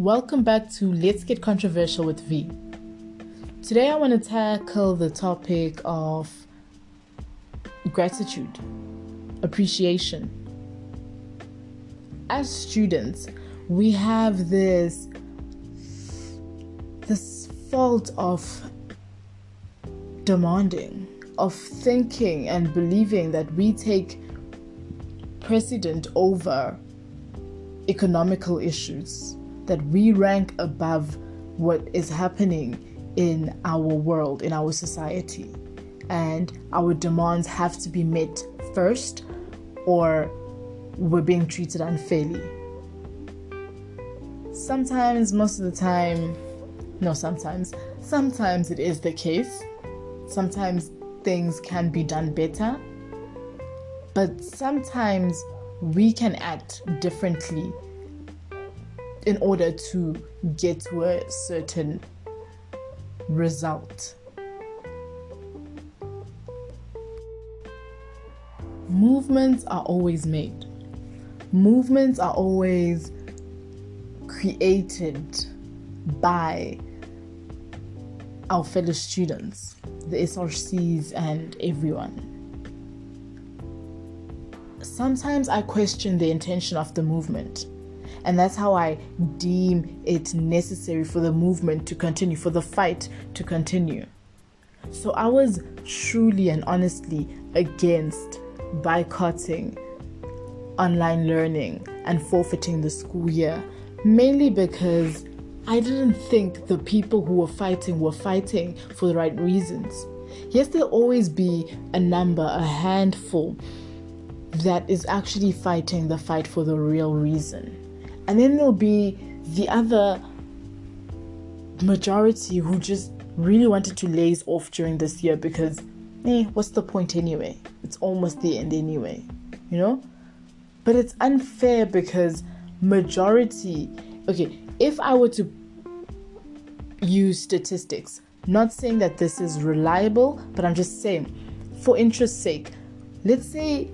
Welcome back to Let's Get Controversial with Vee. Today I want to tackle the topic of gratitude, appreciation. As students, we have this this fault of demanding, of thinking and believing that we take precedent over economical issues, that we rank above what is happening in our world, in our society, and our demands have to be met first, or we're being treated unfairly. Sometimes, most of the time, no, sometimes, sometimes it is the case. Sometimes things can be done better, but sometimes we can act differently in order to get to a certain result. Movements are always made, movements are always created by our fellow students, the SRCs, and everyone. Sometimes I question the intention of the movement and that's how I deem it necessary for the movement to continue, for the fight to continue. So I was truly and honestly against boycotting online learning and forfeiting the school year, mainly because I didn't think the people who were fighting were fighting for the right reasons. Yes, there'll always be a number, a handful that is actually fighting the fight for the real reason. And then there'll be the other majority who just really wanted to laze off during this year because, eh, what's the point anyway? It's almost the end anyway, you know? But it's unfair because majority, okay, if I were to use statistics, not saying that this is reliable, but I'm just saying, for interest's sake, let's say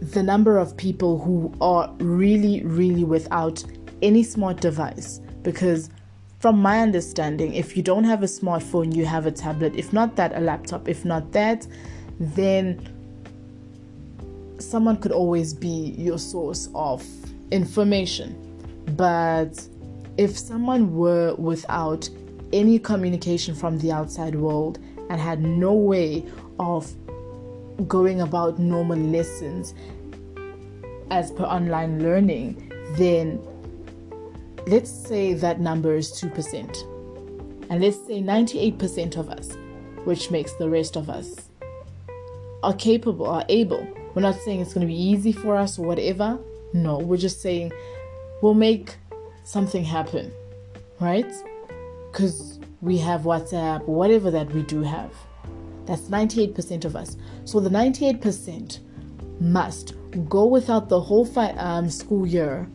the number of people who are really, really without any smart device because from my understanding if you don't have a smartphone you have a tablet. If not that a laptop. If not that then someone could always be your source of information. But if someone were without any communication from the outside world and had no way of going about normal lessons as per online learning then let's say that number is 2%. And let's say 98% of us, which makes the rest of us, are capable, are able. We're not saying it's going to be easy for us or whatever. No, we're just saying we'll make something happen, right? Because we have WhatsApp, whatever that we do have. That's 98% of us. So the 98% must go without the whole fi- um, school year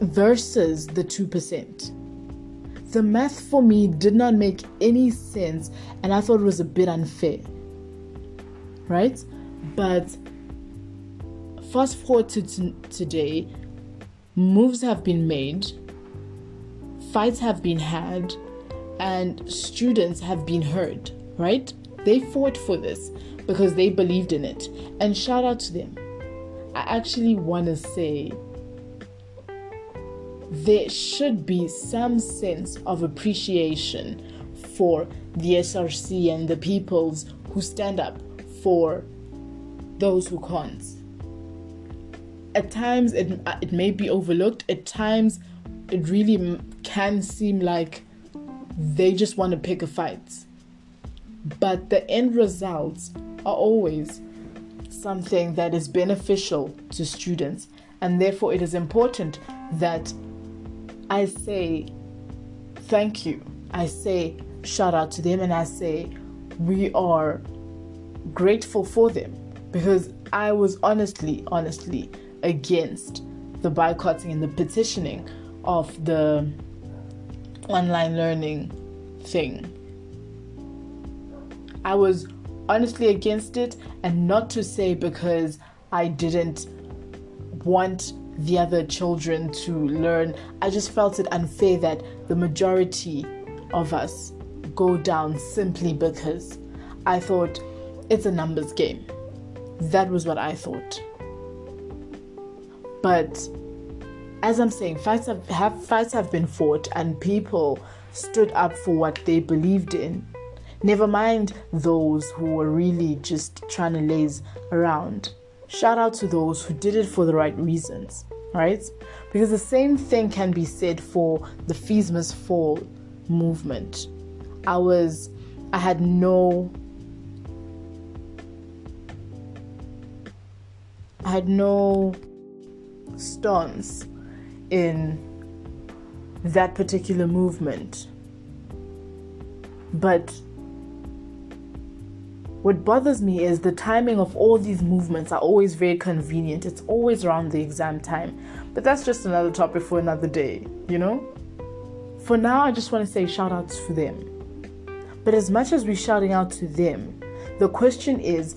versus the 2%. The math for me did not make any sense and I thought it was a bit unfair. Right? But fast forward to t- today, moves have been made, fights have been had, and students have been heard, right? They fought for this because they believed in it. And shout out to them. I actually want to say there should be some sense of appreciation for the SRC and the peoples who stand up for those who can't. At times, it, it may be overlooked, at times, it really can seem like they just want to pick a fight. But the end results are always something that is beneficial to students, and therefore, it is important that I say thank you. I say shout out to them and I say we are grateful for them because I was honestly, honestly against the boycotting and the petitioning of the online learning thing. I was honestly against it, and not to say because I didn't want the other children to learn. I just felt it unfair that the majority of us go down simply because I thought it's a numbers game. That was what I thought. But as I'm saying, fights have, have fights have been fought and people stood up for what they believed in. Never mind those who were really just trying to laze around. Shout out to those who did it for the right reasons, right? Because the same thing can be said for the fees must fall movement. I was, I had no, I had no stance in that particular movement. But what bothers me is the timing of all these movements are always very convenient. It's always around the exam time. But that's just another topic for another day, you know? For now, I just want to say shout out to them. But as much as we're shouting out to them, the question is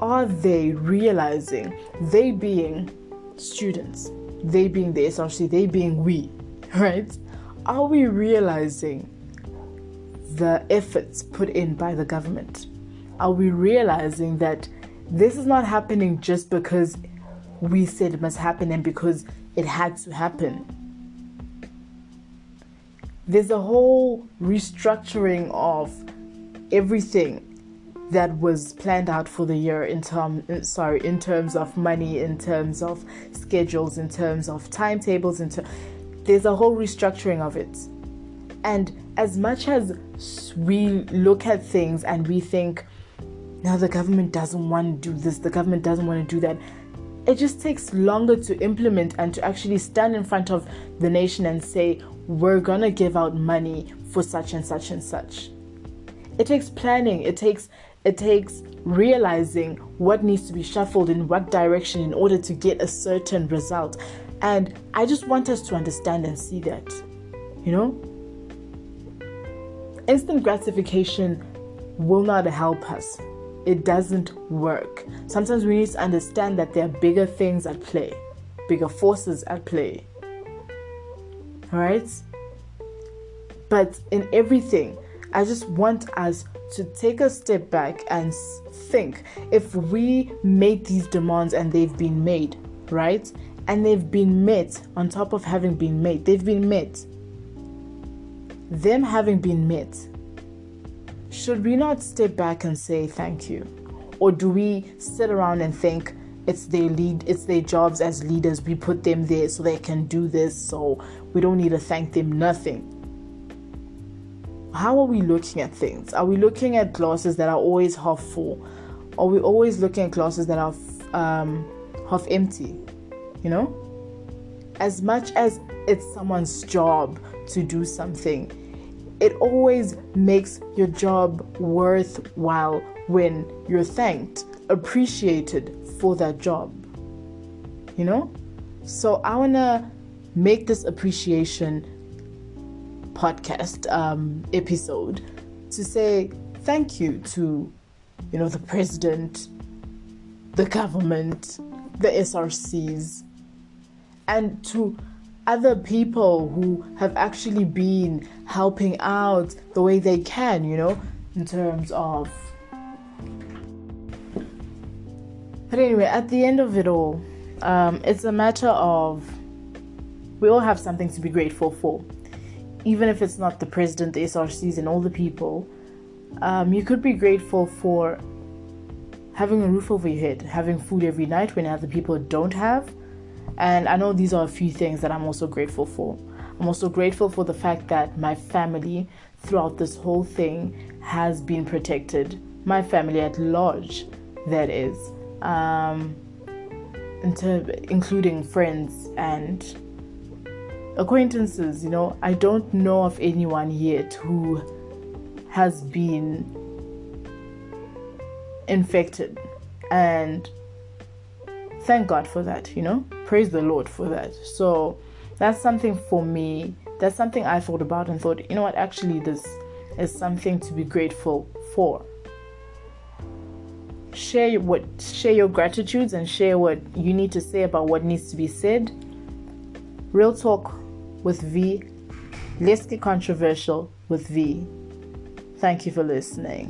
are they realizing, they being students, they being the SRC, they being we, right? Are we realizing the efforts put in by the government? Are we realizing that this is not happening just because we said it must happen and because it had to happen? There's a whole restructuring of everything that was planned out for the year in term sorry in terms of money in terms of schedules in terms of timetables into there's a whole restructuring of it and as much as we look at things and we think now the government doesn't want to do this the government doesn't want to do that it just takes longer to implement and to actually stand in front of the nation and say we're to give out money for such and such and such it takes planning it takes it takes realizing what needs to be shuffled in what direction in order to get a certain result. And I just want us to understand and see that. You know? Instant gratification will not help us. It doesn't work. Sometimes we need to understand that there are bigger things at play, bigger forces at play. Alright? But in everything, I just want us to take a step back and think if we made these demands and they've been made, right? And they've been met on top of having been made, they've been met. Them having been met, should we not step back and say thank you? Or do we sit around and think it's their lead, it's their jobs as leaders, we put them there so they can do this, so we don't need to thank them, nothing how are we looking at things? Are we looking at glasses that are always half full? Are we always looking at glasses that are um, half empty? You know? As much as it's someone's job to do something, it always makes your job worthwhile when you're thanked, appreciated for that job. You know? So I want to make this appreciation podcast um, episode to say thank you to, you know, the president, the government, the SRCs, and to other people who have actually been helping out the way they can, you know, in terms of. But anyway, at the end of it all, um, it's a matter of we all have something to be grateful for even if it's not the president, the SRCs, and all the people, um, you could be grateful for having a roof over your head, having food every night when other people don't have. And I know these are a few things that I'm also grateful for. I'm also grateful for the fact that my family throughout this whole thing has been protected. My family at large, that is, um, including friends and acquaintances, you know, I don't know of anyone yet who has been infected. And thank God for that, you know, praise the Lord for that. So that's something for me, that's something I thought about and thought, you know what, actually, this is something to be grateful for. share what share your gratitudes and share what you need to say about what needs to be said. Real talk with Vee. Let's get controversial with Vee. Thank you for listening.